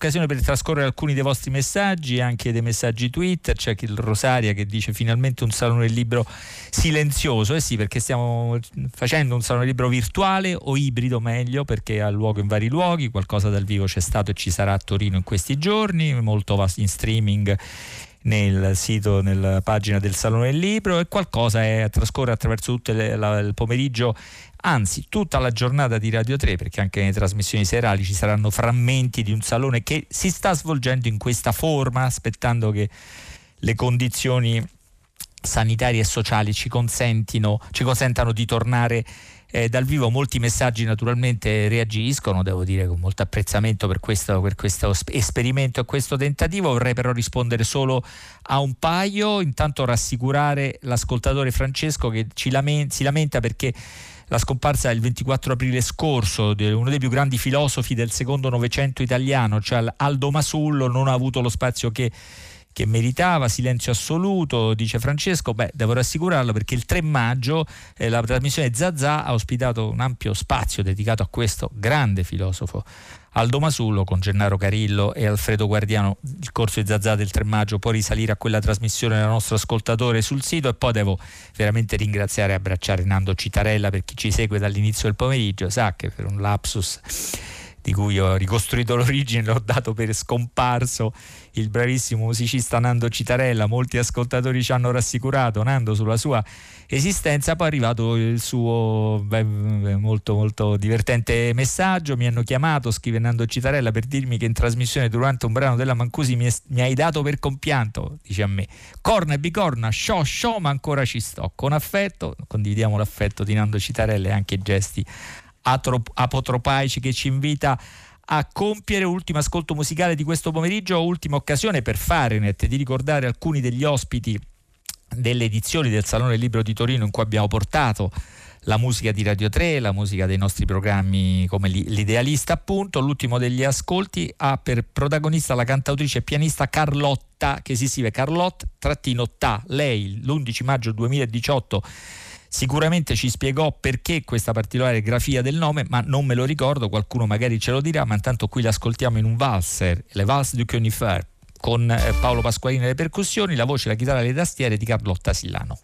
occasione per trascorrere alcuni dei vostri messaggi, anche dei messaggi Twitter. C'è il Rosaria che dice finalmente un salone del libro silenzioso. Eh sì, perché stiamo facendo un salone del libro virtuale o ibrido meglio, perché ha luogo in vari luoghi. Qualcosa dal vivo c'è stato e ci sarà a Torino in questi giorni, molto in streaming nel sito, nella pagina del Salone del Libro e qualcosa è, trascorre attraverso tutto il pomeriggio anzi tutta la giornata di Radio 3 perché anche nelle trasmissioni serali ci saranno frammenti di un salone che si sta svolgendo in questa forma aspettando che le condizioni sanitarie e sociali ci, ci consentano di tornare eh, dal vivo. Molti messaggi naturalmente reagiscono, devo dire con molto apprezzamento per questo, per questo esperimento e questo tentativo, vorrei però rispondere solo a un paio, intanto rassicurare l'ascoltatore Francesco che lamenta, si lamenta perché la scomparsa il 24 aprile scorso di uno dei più grandi filosofi del secondo novecento italiano, cioè Aldo Masullo, non ha avuto lo spazio che che meritava, silenzio assoluto, dice Francesco, beh devo rassicurarlo perché il 3 maggio eh, la trasmissione Zazà ha ospitato un ampio spazio dedicato a questo grande filosofo Aldo Masullo con Gennaro Carillo e Alfredo Guardiano. Il corso di Zazà del 3 maggio può risalire a quella trasmissione del nostro ascoltatore sul sito e poi devo veramente ringraziare e abbracciare Nando Citarella per chi ci segue dall'inizio del pomeriggio, sa che per un lapsus di cui ho ricostruito l'origine, l'ho dato per scomparso il bravissimo musicista Nando Citarella. Molti ascoltatori ci hanno rassicurato Nando sulla sua esistenza. Poi è arrivato il suo beh, molto, molto divertente messaggio. Mi hanno chiamato, scrive Nando Citarella, per dirmi che in trasmissione durante un brano della Mancusi mi, mi hai dato per compianto, dice a me. Corna e bicorna, show, show, ma ancora ci sto. Con affetto, condividiamo l'affetto di Nando Citarella e anche i gesti apotropaici che ci invita a compiere. Ultimo ascolto musicale di questo pomeriggio, ultima occasione per Fahrenheit di ricordare alcuni degli ospiti delle edizioni del Salone Libro di Torino in cui abbiamo portato la musica di Radio 3, la musica dei nostri programmi come l'idealista appunto, l'ultimo degli ascolti ha per protagonista la cantautrice e pianista Carlotta che si scrive Carlotta-Ta, lei l'11 maggio 2018 Sicuramente ci spiegò perché questa particolare grafia del nome, ma non me lo ricordo, qualcuno magari ce lo dirà, ma intanto qui l'ascoltiamo in un valser, le Vals du Conifer, con eh, Paolo Pasqualini alle percussioni, la voce, la chitarra e le tastiere di Carlotta Sillano.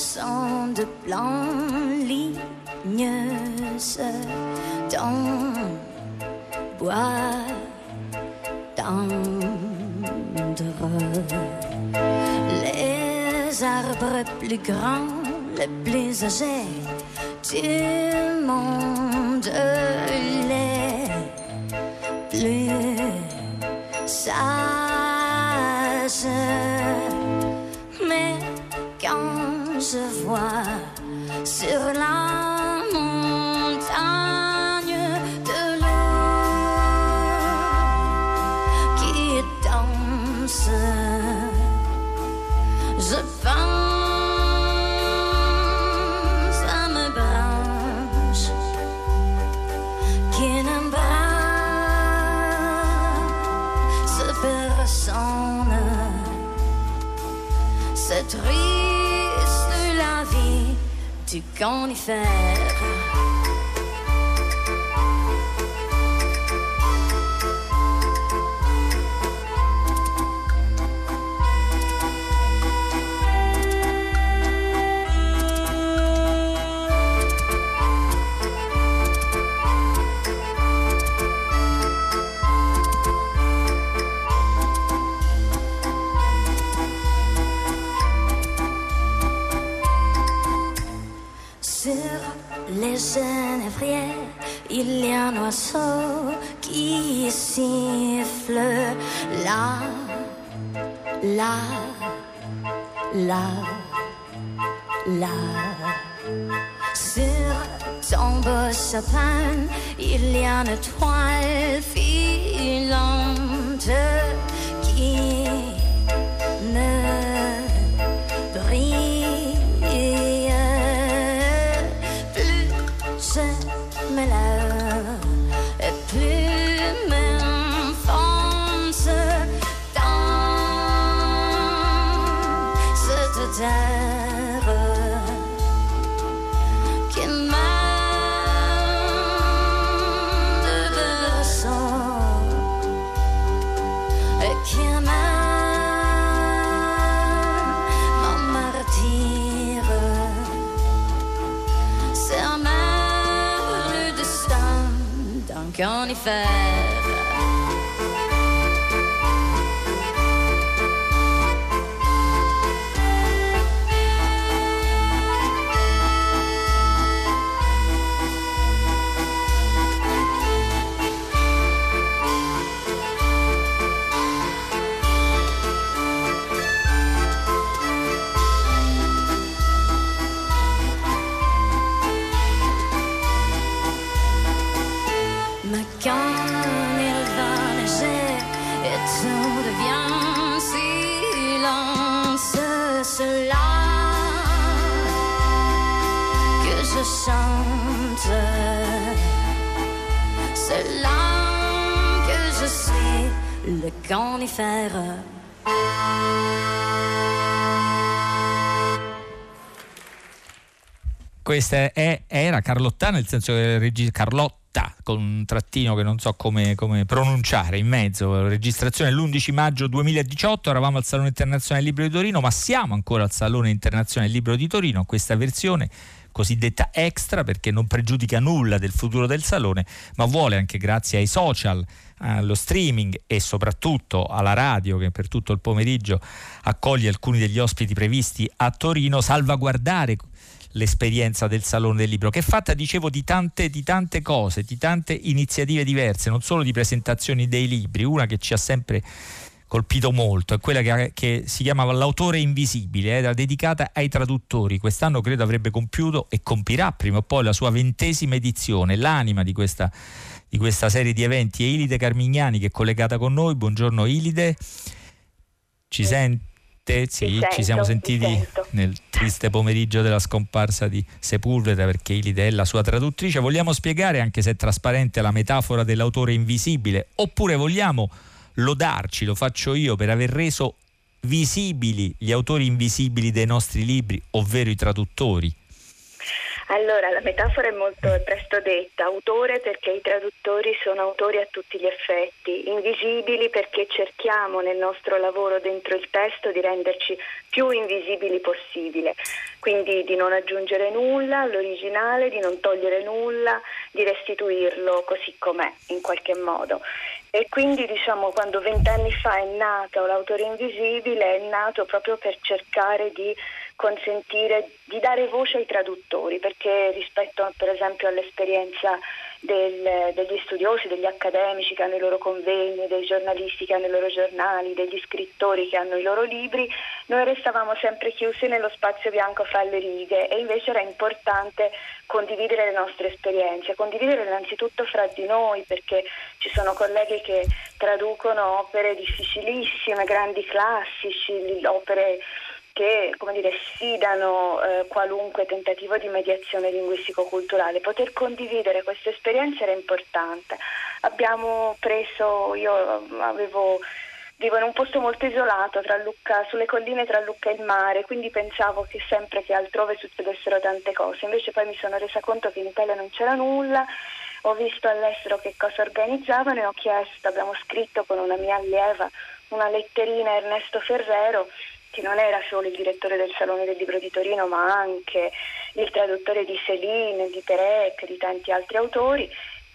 Sont de blancs lignes dans bois tendre. Les arbres plus grands, les plus âgés du monde, les plus sages C'est triste du conifère. Là, là. Sur ton vos sapins, il y a une toile filante 21st. Questa è, era Carlotta, nel senso che regi- Carlotta con un trattino che non so come, come pronunciare in mezzo, registrazione l'11 maggio 2018, eravamo al Salone Internazionale Libro di Torino, ma siamo ancora al Salone Internazionale Libro di Torino, questa versione cosiddetta extra perché non pregiudica nulla del futuro del salone, ma vuole anche grazie ai social, allo streaming e soprattutto alla radio che per tutto il pomeriggio accoglie alcuni degli ospiti previsti a Torino, salvaguardare l'esperienza del Salone del Libro, che è fatta, dicevo, di tante, di tante cose, di tante iniziative diverse, non solo di presentazioni dei libri, una che ci ha sempre colpito molto, è quella che, che si chiamava L'autore invisibile, era dedicata ai traduttori. Quest'anno credo avrebbe compiuto e compirà prima o poi la sua ventesima edizione. L'anima di questa, di questa serie di eventi è Ilide Carmignani che è collegata con noi. Buongiorno Ilide, ci sente? Sì, sento, ci siamo sentiti nel triste pomeriggio della scomparsa di Sepulveda perché Ilide è la sua traduttrice. Vogliamo spiegare, anche se è trasparente, la metafora dell'autore invisibile oppure vogliamo lodarci, lo faccio io, per aver reso visibili gli autori invisibili dei nostri libri, ovvero i traduttori? Allora, la metafora è molto presto detta, autore perché i traduttori sono autori a tutti gli effetti, invisibili perché cerchiamo nel nostro lavoro dentro il testo di renderci più invisibili possibile, quindi di non aggiungere nulla all'originale, di non togliere nulla, di restituirlo così com'è in qualche modo. E quindi diciamo quando vent'anni fa è nato l'autore invisibile è nato proprio per cercare di consentire di dare voce ai traduttori perché rispetto per esempio all'esperienza del, degli studiosi, degli accademici che hanno i loro convegni, dei giornalisti che hanno i loro giornali, degli scrittori che hanno i loro libri, noi restavamo sempre chiusi nello spazio bianco fra le righe e invece era importante condividere le nostre esperienze, condividere innanzitutto fra di noi perché ci sono colleghi che traducono opere difficilissime, grandi classici, opere che dire, sfidano eh, qualunque tentativo di mediazione linguistico-culturale. Poter condividere queste esperienze era importante. Abbiamo preso, io avevo, vivo in un posto molto isolato Lucca, sulle colline tra Lucca e il mare, quindi pensavo che sempre che altrove succedessero tante cose. Invece poi mi sono resa conto che in Italia non c'era nulla ho visto all'estero che cosa organizzavano e ho chiesto, abbiamo scritto con una mia allieva una letterina a Ernesto Ferrero che non era solo il direttore del Salone del Libro di Torino, ma anche il traduttore di Céline, di Perec, di tanti altri autori,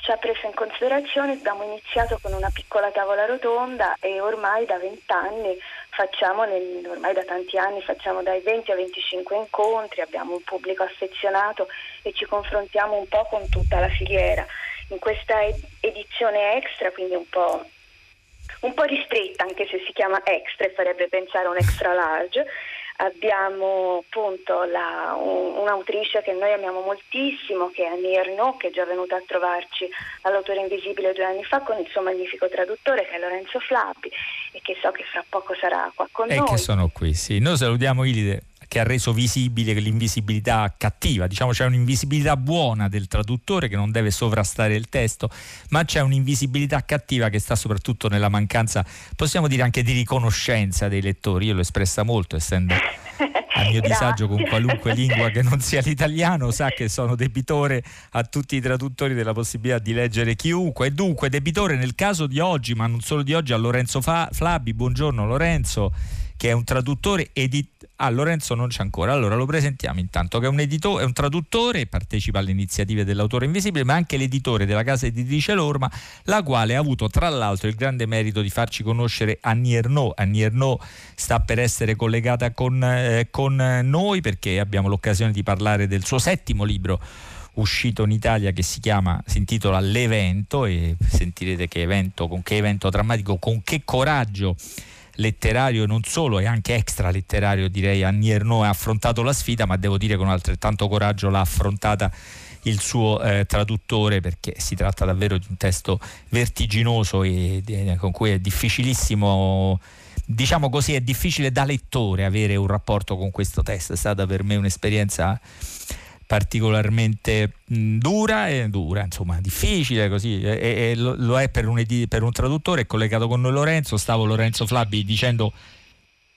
ci ha preso in considerazione, abbiamo iniziato con una piccola tavola rotonda e ormai da vent'anni facciamo, nel, ormai da tanti anni facciamo dai 20 a 25 incontri, abbiamo un pubblico affezionato e ci confrontiamo un po' con tutta la filiera. In questa edizione extra, quindi un po' un po' ristretta, anche se si chiama extra e farebbe pensare a un extra large, abbiamo appunto la, un, un'autrice che noi amiamo moltissimo, che è Annie Ernaux, che è già venuta a trovarci all'autore invisibile due anni fa con il suo magnifico traduttore che è Lorenzo Flappi e che so che fra poco sarà qua con e noi. E che sono qui, sì. Noi salutiamo Ilide che ha reso visibile l'invisibilità cattiva, diciamo c'è un'invisibilità buona del traduttore che non deve sovrastare il testo, ma c'è un'invisibilità cattiva che sta soprattutto nella mancanza, possiamo dire anche di riconoscenza dei lettori, io l'ho espressa molto essendo a mio disagio con qualunque lingua che non sia l'italiano, sa che sono debitore a tutti i traduttori della possibilità di leggere chiunque. E dunque debitore nel caso di oggi, ma non solo di oggi, a Lorenzo Flabi, buongiorno Lorenzo che è un traduttore edit- Ah, Lorenzo non c'è ancora. Allora lo presentiamo intanto, che è un, editore, è un traduttore, partecipa alle iniziative dell'autore invisibile, ma anche l'editore della casa editrice Lorma, la quale ha avuto tra l'altro il grande merito di farci conoscere Annie Ernaux. Annie Ernaux sta per essere collegata con, eh, con noi perché abbiamo l'occasione di parlare del suo settimo libro uscito in Italia che si chiama, si intitola L'evento e sentirete che evento, con che evento drammatico, con che coraggio letterario non solo, e anche extra letterario direi. Annie Ernaux ha affrontato la sfida, ma devo dire con altrettanto coraggio l'ha affrontata il suo eh, traduttore perché si tratta davvero di un testo vertiginoso e, e con cui è difficilissimo diciamo così è difficile da lettore avere un rapporto con questo testo. È stata per me un'esperienza particolarmente dura e dura, insomma, difficile così, e, e lo, lo, è per un, per un traduttore, è collegato con noi Lorenzo, stavo Lorenzo Flabbi dicendo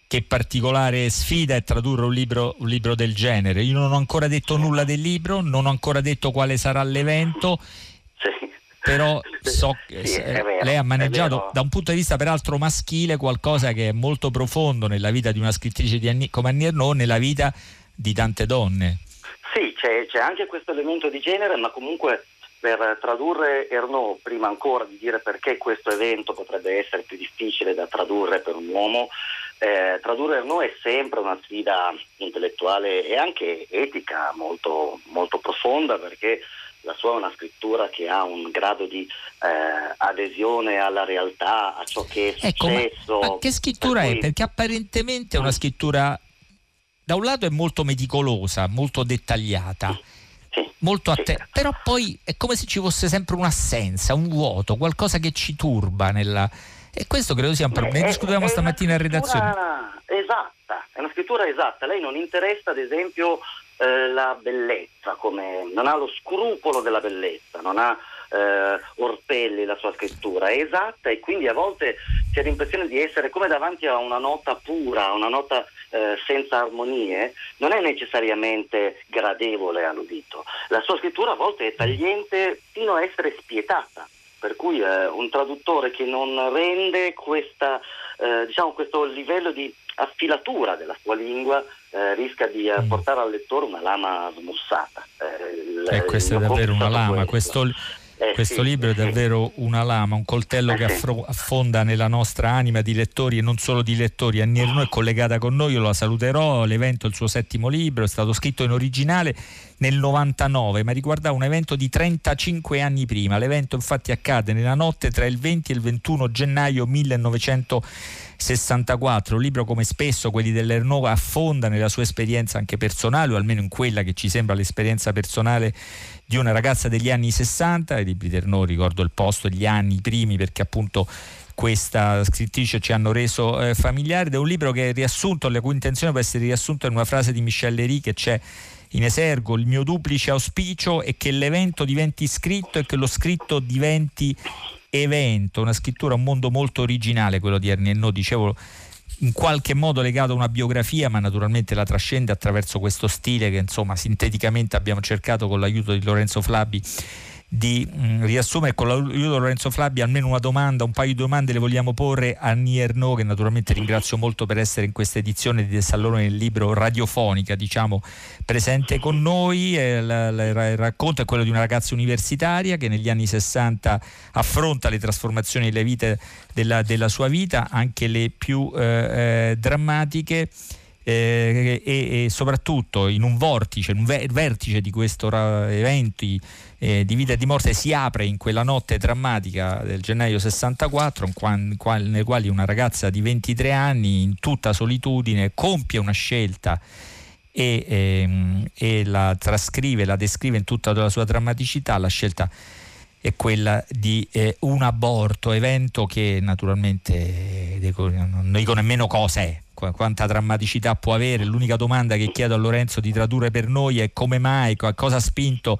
che particolare sfida è tradurre un libro, un libro, del genere. Io non ho ancora detto nulla del libro, non ho ancora detto quale sarà l'evento, sì. però so che sì, vero, lei ha maneggiato da un punto di vista peraltro maschile qualcosa che è molto profondo nella vita di una scrittrice di Anni, come Annie Ernaux, nella vita di tante donne. C'è, c'è anche questo elemento di genere, ma comunque per tradurre Ernaud, prima ancora di dire perché questo evento potrebbe essere più difficile da tradurre per un uomo, eh, tradurre Ernaud è sempre una sfida intellettuale e anche etica molto, molto, profonda perché la sua è una scrittura che ha un grado di eh, adesione alla realtà, a ciò che è ecco, successo. Ma, ma che scrittura per cui... è? Perché apparentemente è una scrittura da un lato è molto meticolosa, molto dettagliata, sì, molto attenta, sì. però poi è come se ci fosse sempre un'assenza, un vuoto, qualcosa che ci turba nella... E questo credo sia un problema. Ne discutiamo stamattina in redazione. Esatta, è una scrittura esatta. Lei non interessa, ad esempio, eh, la bellezza, come... non ha lo scrupolo della bellezza, non ha eh, Orpelli la sua scrittura, è esatta e quindi a volte si ha l'impressione di essere come davanti a una nota pura, una nota eh, senza armonie, non è necessariamente gradevole all'udito. La sua scrittura a volte è tagliente fino a essere spietata, per cui eh, un traduttore che non rende questa, eh, diciamo, questo livello di affilatura della sua lingua eh, rischia di eh, mm. portare al lettore una lama smussata. Eh, e questa è davvero una lama. Questo, eh, Questo sì, libro è davvero una lama, un coltello eh, che affro- affonda nella nostra anima di lettori e non solo di lettori. Annie Ernaux è collegata con noi, io la saluterò. L'evento è il suo settimo libro, è stato scritto in originale nel 99, ma riguardava un evento di 35 anni prima. L'evento infatti accade nella notte tra il 20 e il 21 gennaio 1964. Un libro come spesso quelli dell'Ernaux affonda nella sua esperienza anche personale, o almeno in quella che ci sembra l'esperienza personale di una ragazza degli anni 60, i libri Ternò ricordo il posto, gli anni primi perché appunto questa scrittrice ci hanno reso eh, familiari ed è un libro che è riassunto, la cui intenzione può essere riassunta in una frase di Michel Léry che c'è in esergo, il mio duplice auspicio è che l'evento diventi scritto e che lo scritto diventi evento, una scrittura, un mondo molto originale quello di Ernennò, dicevo in qualche modo legato a una biografia, ma naturalmente la trascende attraverso questo stile che insomma sinteticamente abbiamo cercato con l'aiuto di Lorenzo Flabi di mh, mm, riassumere. Con l'aiuto di Lorenzo Flabbi almeno una domanda, un paio di domande le vogliamo porre a Nierno che naturalmente ringrazio molto per essere in questa edizione di Salone del Libro radiofonica diciamo presente con noi. Eh, la, la, il racconto è quello di una ragazza universitaria che negli anni 60 affronta le trasformazioni delle vite della, della sua vita anche le più eh, eh, drammatiche eh, e, e, soprattutto in un vortice, un vertice di questo eventi eh, di vita e di morte si apre in quella notte drammatica del gennaio 64 in qual, nel quale una ragazza di 23 anni in tutta solitudine compie una scelta e, ehm, e la trascrive, la descrive in tutta la sua drammaticità, la scelta è quella di eh, un aborto, evento che naturalmente dico, non dico nemmeno cosa è, quanta drammaticità può avere. L'unica domanda che chiedo a Lorenzo di tradurre per noi è come mai, cosa ha spinto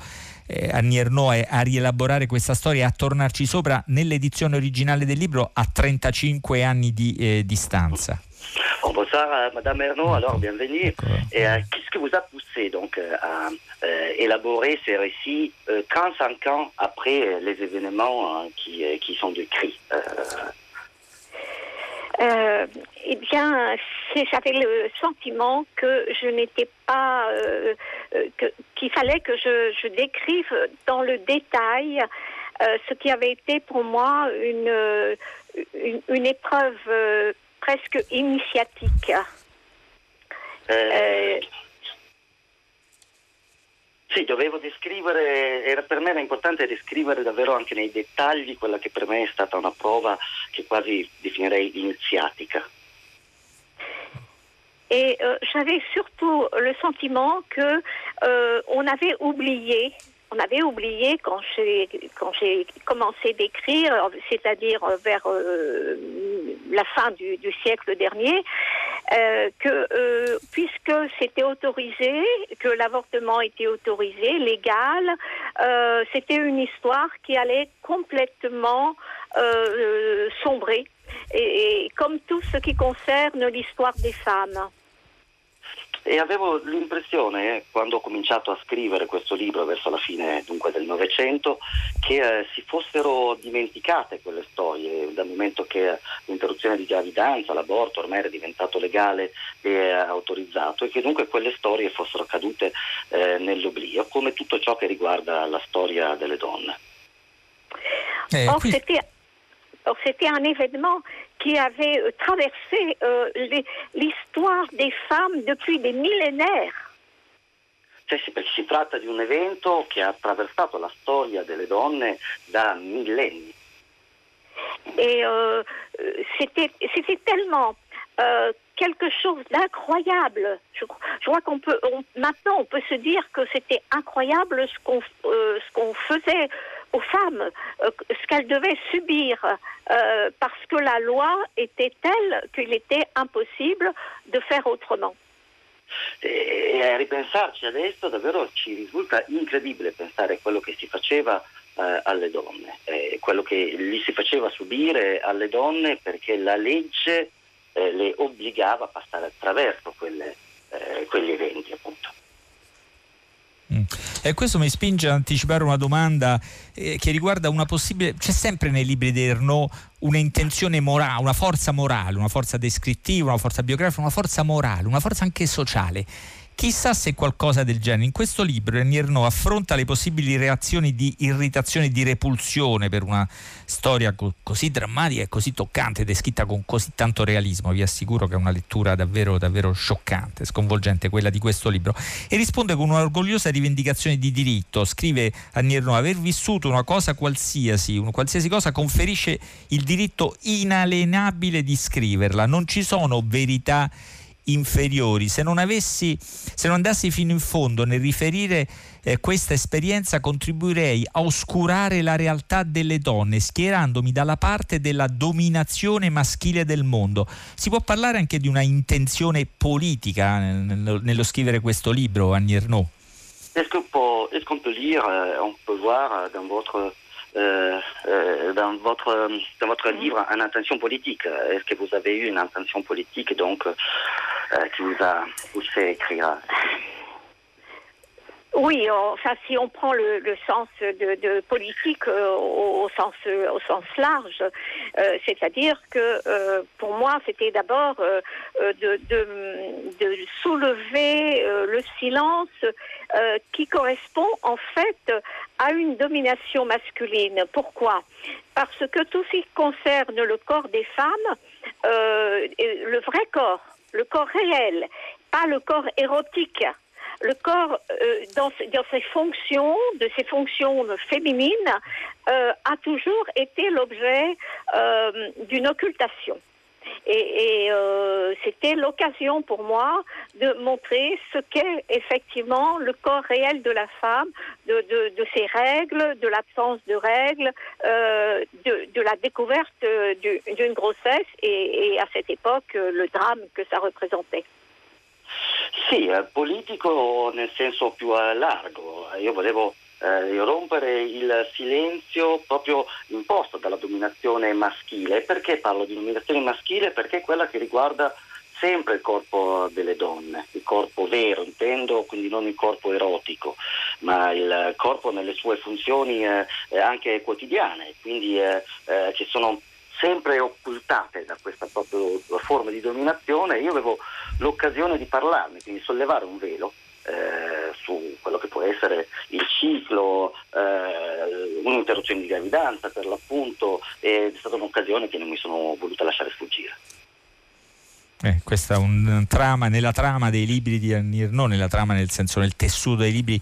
eh, a Nierno a rielaborare questa storia e a tornarci sopra nell'edizione originale del libro a 35 anni di eh, distanza. Oh, bonsoir euh, Madame Ernaud, alors bienvenue. Et euh, qu'est-ce qui vous a poussé donc euh, à euh, élaborer ces récits 35 euh, ans après les événements qui, qui, sont décrits euh, eh bien, j'avais le sentiment que je n'étais pas, euh, qu'il fallait que je, je, décrive dans le détail euh, ce qui avait été pour moi une, une, une épreuve presque initiatique. Sì, dovevo descrivere, era, per me era importante descrivere davvero anche nei dettagli quella che per me è stata una prova che quasi definirei iniziatica. Et euh, j'avais surtout le sentiment que euh, on avait oublié on avait oublié quand j'ai quand j'ai commencé d'écrire, c'est-à-dire vers euh, la fin du, du siècle dernier, euh, que euh, puisque c'était autorisé, que l'avortement était autorisé, légal, euh, c'était une histoire qui allait complètement sombrer, et comme tout ce qui concerne l'histoire des femmes. E avevo l'impressione, eh, quando ho cominciato a scrivere questo libro verso la fine dunque, del Novecento, che eh, si fossero dimenticate quelle storie, dal momento che l'interruzione di gravidanza, l'aborto ormai era diventato legale e eh, autorizzato, e che dunque quelle storie fossero cadute eh, nell'oblio, come tutto ciò che riguarda la storia delle donne. Eh, oh, qui... c'était un événement qui avait euh, traversé euh, l'histoire des femmes depuis des millénaires. Cioè, si tratta di un evento che ha attraversato la storia delle donne da millenni. Et euh, c'était tellement euh, quelque chose d'incroyable. Je, je, crois qu'on peut, on, maintenant, on peut se dire que c'était incroyable ce qu'on euh, qu'on faisait aux femmes, euh, ce qu'elles devaient subir, euh, parce que la loi était telle qu'il était impossible de faire autrement. E a ripensarci adesso davvero ci risulta incredibile pensare a quello che si faceva eh, alle donne, eh, quello che li si faceva subire alle donne perché la legge eh, le obbligava a passare attraverso quelle, eh, quegli eventi appunto. Mm. E questo mi spinge a anticipare una domanda eh, che riguarda una possibile. C'è sempre nei libri di Ernaud una intenzione morale, una forza morale, una forza descrittiva, una forza biografica, una forza morale, una forza anche sociale Chissà se qualcosa del genere. In questo libro Nierno affronta le possibili reazioni di irritazione e di repulsione per una storia co- così drammatica e così toccante, descritta con così tanto realismo. Vi assicuro che è una lettura davvero, davvero scioccante, sconvolgente quella di questo libro. E risponde con un'orgogliosa rivendicazione di diritto. Scrive a Nierno: aver vissuto una cosa qualsiasi, una qualsiasi cosa conferisce il diritto inalienabile di scriverla. Non ci sono verità inferiori. Se non, avessi, se non andassi fino in fondo nel riferire eh, questa esperienza, contribuirei a oscurare la realtà delle donne, schierandomi dalla parte della dominazione maschile del mondo. Si può parlare anche di una intenzione politica nello, nello scrivere questo libro, Ernaux? Est-ce qu'on peut, lire, euh, on peut voir euh, dans votre Euh, euh, dans votre dans votre livre une intention politique. Est-ce que vous avez eu une intention politique donc euh, qui vous a poussé à écrire? Oui, enfin, si on prend le, le sens de, de politique euh, au, sens au sens large, euh, c'est-à-dire que euh, pour moi, c'était d'abord euh, euh, de, de, de, soulever euh, le silence qui correspond en fait à une domination masculine. Pourquoi? Parce que tout ce qui concerne le corps des femmes, le vrai corps, le corps réel pas le corps érotique. Le corps, euh, dans, ses fonctions, de ses fonctions féminines, euh, a toujours été l'objet euh, d'une occultation. Et, c'était l'occasion pour moi de montrer ce qu'est effectivement le corps réel de la femme, de, ses règles, de l'absence de règles, de, de, la découverte d'une grossesse et, et, à cette époque le drame que ça représentait. Sì, politico nel senso più largo. Io volevo eh, rompere il silenzio proprio imposto dalla dominazione maschile. Perché parlo di dominazione maschile? Perché è quella che riguarda sempre il corpo delle donne, il corpo vero intendo, quindi non il corpo erotico, ma il corpo nelle sue funzioni eh, anche quotidiane, quindi eh, eh, che sono sempre occultate da questa proprio forma di dominazione. Io avevo l'occasione di parlarne, quindi sollevare un velo eh, su quello che può essere il ciclo, eh, un'interruzione di gravidanza per l'appunto, ed è stata un'occasione che non mi sono voluta lasciare sfuggire. Eh, questa è un trama nella trama dei libri di Anir, non nella trama nel senso nel tessuto dei libri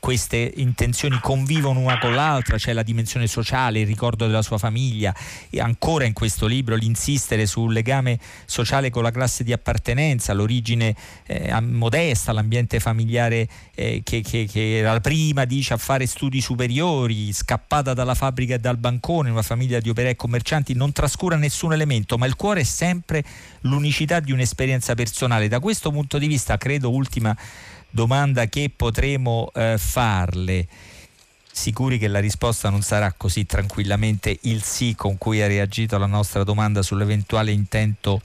queste intenzioni convivono una con l'altra, c'è la dimensione sociale, il ricordo della sua famiglia e ancora in questo libro l'insistere sul legame sociale con la classe di appartenenza, l'origine eh, modesta, l'ambiente familiare eh, che, che, che, era prima dice a fare studi superiori, scappata dalla fabbrica e dal bancone, una famiglia di operai e commercianti, non trascura nessun elemento, ma il cuore è sempre l'unicità di un'esperienza personale. Da questo punto di vista, credo, ultima domanda che potremo eh, farle. Sicuri che la risposta non sarà così tranquillamente il sì con cui ha reagito alla nostra domanda sull'eventuale intento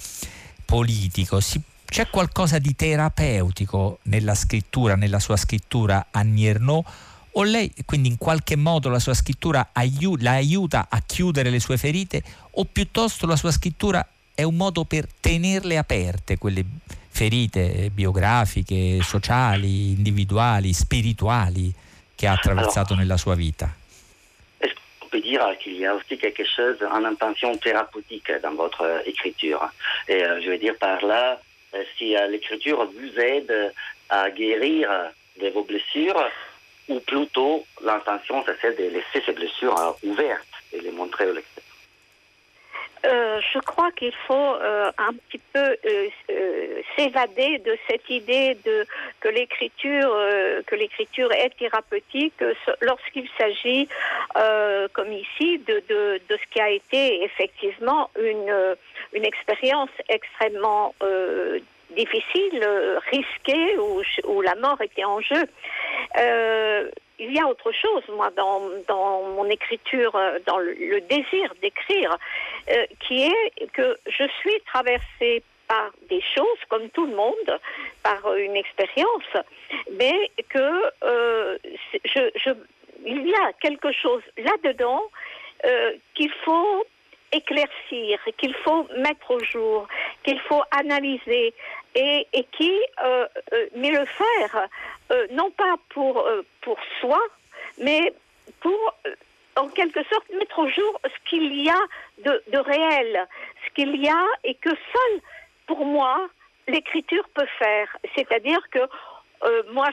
politico. Si, c'è qualcosa di terapeutico nella scrittura, nella sua scrittura a Nierno? O lei quindi in qualche modo la sua scrittura aiu- la aiuta a chiudere le sue ferite o piuttosto la sua scrittura è un modo per tenerle aperte quelle ferite biografiche, sociali, individuali, spirituali che ha attraversato nella sua vita. On peut dire qu'il y a aussi quelque chose en intention thérapeutique dans votre écriture. Et euh, je veux dire par là, euh, si euh, l'écriture vous aide à guérir de vos blessures, ou plutôt l'intention c'est de laisser ces blessures ouvertes et les montrer au lecteur. Euh, je crois qu'il faut euh, un petit peu euh, euh s'évader de cette idée de que l'écriture euh, que l'écriture est thérapeutique lorsqu'il s'agit, comme ici, de, de, de, ce qui a été effectivement une une expérience extrêmement difficile, risquée, où, où, la mort était en jeu il y a autre chose, moi, dans, mon écriture, euh, dans le, désir d'écrire, euh, qui est que je suis traversée par des choses, comme tout le monde, par une expérience, mais que euh, je, il y a quelque chose là-dedans qu'il faut éclaircir, qu'il faut mettre au jour, qu'il faut analyser et, qui, euh, euh, mais le faire euh, non pas pour, euh, pour soi, mais pour, euh, en quelque sorte, mettre au jour ce qu'il y a de, de réel, ce qu'il y a et que seul, pour moi, l'écriture peut faire. C'est-à-dire que euh, moi,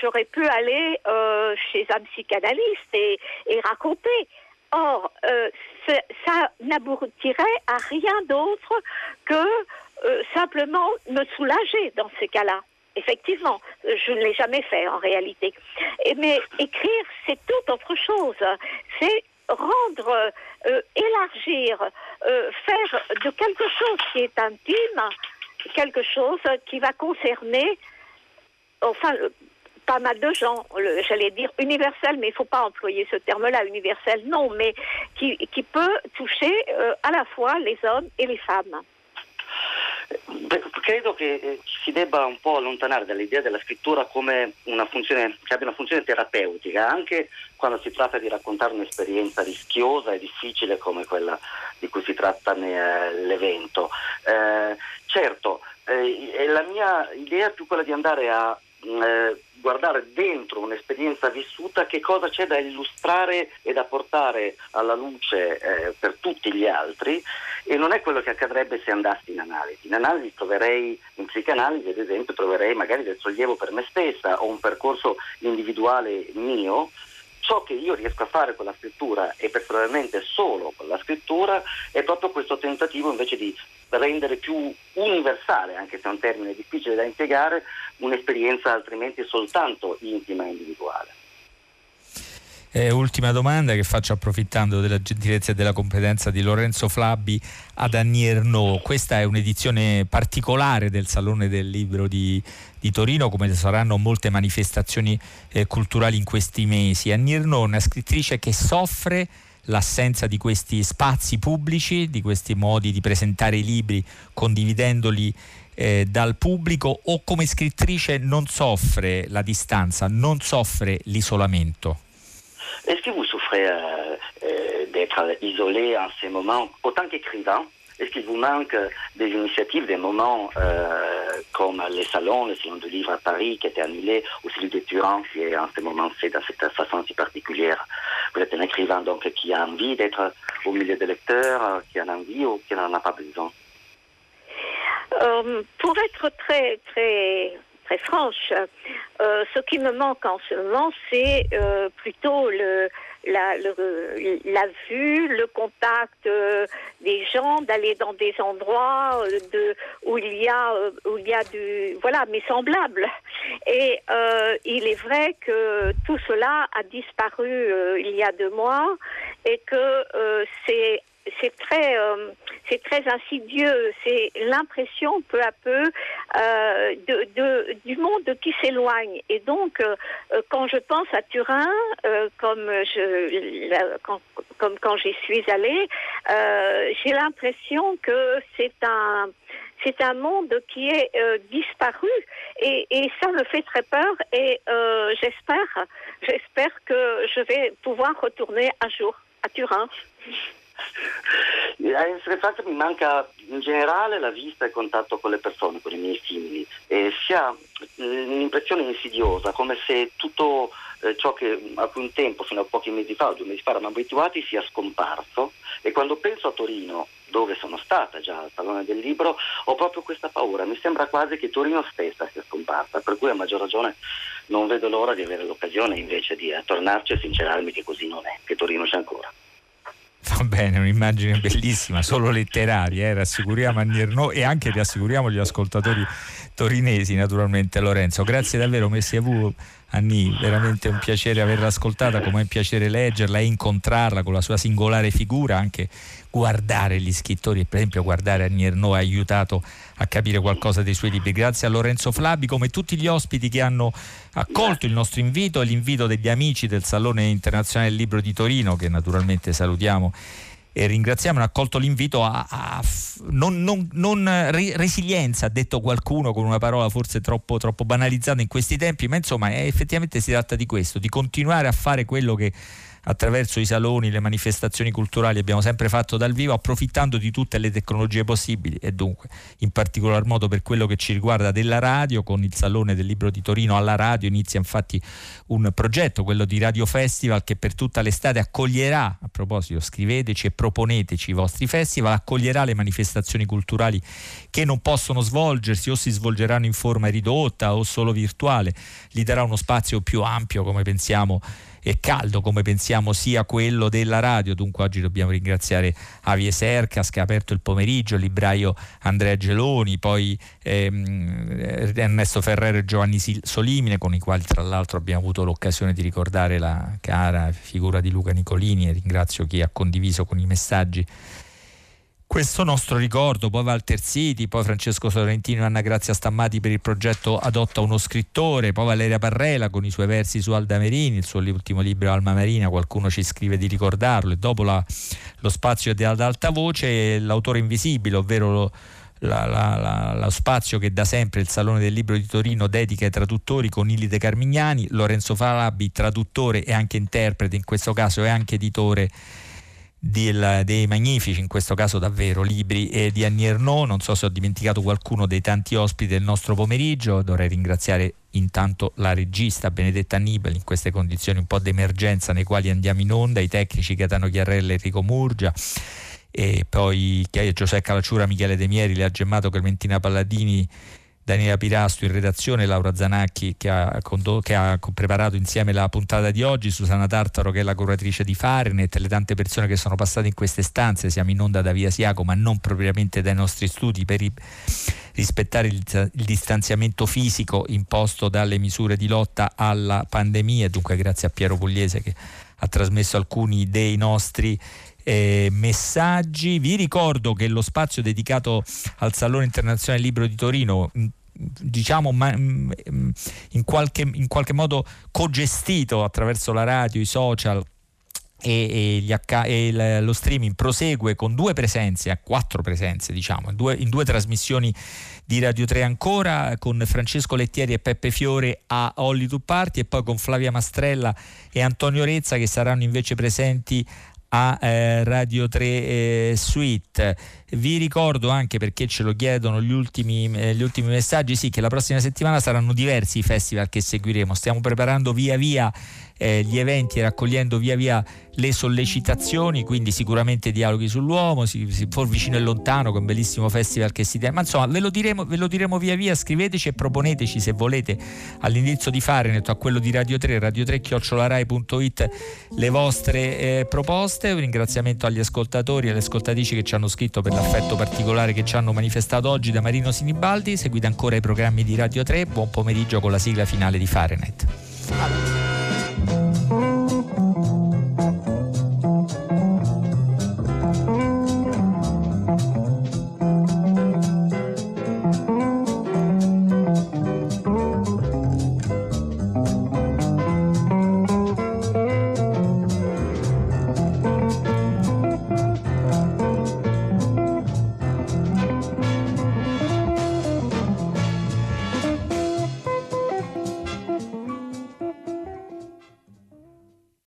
j'aurais pu aller euh, chez un psychanalyste et, et raconter. Or, euh, ça n'aboutirait à rien d'autre que simplement me soulager dans ces cas-là. Effectivement, je ne l'ai jamais fait en réalité. Mais écrire, c'est tout autre chose. C'est rendre, euh, élargir, euh, faire de quelque chose qui est intime, quelque chose qui va concerner, enfin, pas mal de gens, j'allais dire universel, mais il ne faut pas employer ce terme-là, universel, non, mais qui, qui peut toucher euh, à la fois les hommes et les femmes. Credo che eh, si debba un po' allontanare dall'idea della scrittura come una funzione, che abbia una funzione terapeutica, anche quando si tratta di raccontare un'esperienza rischiosa e difficile come quella di cui si tratta nell'evento. Eh, certo, eh, la mia idea è più quella di andare a eh, guardare dentro un'esperienza vissuta che cosa c'è da illustrare e da portare alla luce eh, per tutti gli altri e non è quello che accadrebbe se andassi in analisi. In analisi troverei, in psicanalisi ad esempio, troverei magari del sollievo per me stessa o un percorso individuale mio ciò che io riesco a fare con la scrittura e probabilmente solo con la scrittura è proprio questo tentativo invece di rendere più universale, anche se è un termine difficile da impiegare, un'esperienza altrimenti soltanto intima e individuale. Eh, ultima domanda che faccio approfittando della gentilezza e della competenza di Lorenzo Flabbi ad Annie Ernaux. Questa è un'edizione particolare del Salone del Libro di, di Torino, come saranno molte manifestazioni eh, culturali in questi mesi. Annie Ernaux è una scrittrice che soffre l'assenza di questi spazi pubblici, di questi modi di presentare i libri condividendoli eh, dal pubblico o come scrittrice non soffre la distanza, non soffre l'isolamento? Est-ce que vous souffrez euh, euh, d'être isolé en ces moments, autant qu'écrivain Est-ce qu'il vous manque des initiatives, des moments euh, comme les salons, le salon du livre à Paris qui a été annulé, ou celui de Turin qui est en ce moment fait de cette façon si particulière? Vous êtes un écrivain donc qui a envie d'être au milieu des lecteurs, qui en a envie ou qui n'en a pas besoin? Euh, Pour être très très franche. Euh, ce qui me manque en ce moment, c'est euh, plutôt la, vue, le contact euh, des gens, d'aller dans des endroits où il y a où il y a du voilà mes semblables. Et il est vrai que tout cela a disparu il y a deux mois et que c'est c'est très, euh, c'est très insidieux. C'est l'impression peu à peu euh, de, du monde qui s'éloigne. Et donc, euh, quand je pense à Turin, comme je, quand, comme quand j'y suis allée, j'ai l'impression que c'est un c'est un monde qui est disparu et, et, ça me fait très peur et j'espère j'espère que je vais pouvoir retourner un jour à Turin. A essere franca mi manca in generale la vista e il contatto con le persone, con i miei simili, e si ha un'impressione insidiosa, come se tutto eh, ciò che a cui un tempo, fino a pochi mesi fa, due mesi fa, eravamo abituati, sia scomparso. E quando penso a Torino, dove sono stata già al Salone del Libro, ho proprio questa paura. Mi sembra quasi che Torino stessa sia scomparsa, per cui a maggior ragione non vedo l'ora di avere l'occasione invece di tornarci e sincerarmi che così non è, che Torino c'è ancora. Va bene, un'immagine bellissima, solo letteraria, eh? rassicuriamo Annierno e anche rassicuriamo gli ascoltatori torinesi naturalmente Lorenzo. Grazie davvero Messi a voi Anni, veramente un piacere averla ascoltata, come è un piacere leggerla e incontrarla con la sua singolare figura, anche guardare gli scrittori, per esempio guardare Annie Ernaux ha aiutato a capire qualcosa dei suoi libri. Grazie a Lorenzo Flabi, come tutti gli ospiti che hanno accolto il nostro invito e l'invito degli amici del Salone Internazionale del Libro di Torino, che naturalmente salutiamo e ringraziamo, hanno accolto l'invito a, a non, non, non re, resilienza, ha detto qualcuno con una parola forse troppo, troppo banalizzata in questi tempi, ma insomma è, effettivamente si tratta di questo, di continuare a fare quello che attraverso i saloni, le manifestazioni culturali abbiamo sempre fatto dal vivo, approfittando di tutte le tecnologie possibili. E dunque in particolar modo per quello che ci riguarda della radio, con il Salone del Libro di Torino alla radio inizia infatti un progetto, quello di Radio Festival, che per tutta l'estate accoglierà, a proposito scriveteci e proponeteci i vostri festival, accoglierà le manifestazioni culturali che non possono svolgersi o si svolgeranno in forma ridotta o solo virtuale, gli darà uno spazio più ampio come pensiamo e caldo come pensiamo sia quello della radio. Dunque oggi dobbiamo ringraziare Avie Sercas che ha aperto il pomeriggio, il libraio Andrea Geloni, poi ehm, Ernesto Ferrero e Giovanni Solimine con i quali tra l'altro abbiamo avuto l'occasione di ricordare la cara figura di Luca Nicolini e ringrazio chi ha condiviso con i messaggi questo nostro ricordo, poi Walter Siti, poi Francesco Sorrentino e Anna Grazia Stammati per il progetto Adotta uno scrittore, poi Valeria Parrela con i suoi versi su Alda Merini, il suo ultimo libro Alma Marina, qualcuno ci scrive di ricordarlo, e dopo la, lo spazio ad alta voce l'autore invisibile, ovvero lo, la, la, lo spazio che da sempre il Salone del Libro di Torino dedica ai traduttori con Ilide Carmignani, Lorenzo Falabi, traduttore e anche interprete, in questo caso è anche editore del, dei magnifici, in questo caso davvero, libri eh, di Annie Ernaux. Non so se ho dimenticato qualcuno dei tanti ospiti del nostro pomeriggio. Dovrei ringraziare intanto la regista Benedetta Annibali in queste condizioni un po' d'emergenza nei quali andiamo in onda, i tecnici Gaetano Chiarrella e Enrico Murgia e poi Giuseppe Calacciura, Michele De Mieri, Lea Gemmato, Clementina Palladini Daniela Pirasto in redazione, Laura Zanacchi che ha, condotto, che ha, preparato insieme la puntata di oggi, Susanna Tartaro che è la curatrice di Fahrenheit, le tante persone che sono passate in queste stanze, siamo in onda da Via Siaco ma non propriamente dai nostri studi per i, rispettare il, il, distanziamento fisico imposto dalle misure di lotta alla pandemia, dunque grazie a Piero Pugliese che ha trasmesso alcuni dei nostri eh, messaggi. Vi ricordo che lo spazio dedicato al Salone Internazionale Libro di Torino diciamo mm, in qualche, in qualche modo cogestito attraverso la radio, i social e, e, H, e, lo streaming prosegue con due presenze, quattro presenze diciamo, in due, in due, trasmissioni di Radio 3 ancora con Francesco Lettieri e Peppe Fiore a to Party e poi con Flavia Mastrella e Antonio Rezza che saranno invece presenti a eh, Radio 3 eh, Suite. Vi ricordo anche perché ce lo chiedono gli ultimi, eh, gli ultimi messaggi, sì, che la prossima settimana saranno diversi i festival che seguiremo. Stiamo preparando via via eh, gli eventi e raccogliendo via via le sollecitazioni, quindi sicuramente dialoghi sull'uomo, si, si for vicino e lontano, con un bellissimo festival che si tiene, ma insomma ve lo, diremo, ve lo diremo via via, scriveteci e proponeteci se volete. All'indirizzo di Farenet a quello di Radio 3, radio3 chiocciolarai.it le vostre eh, proposte, un ringraziamento agli ascoltatori e alle ascoltatrici che ci hanno scritto per l'affetto particolare che ci hanno manifestato oggi da Marino Sinibaldi, seguite ancora i programmi di Radio 3, buon pomeriggio con la sigla finale di Farenet.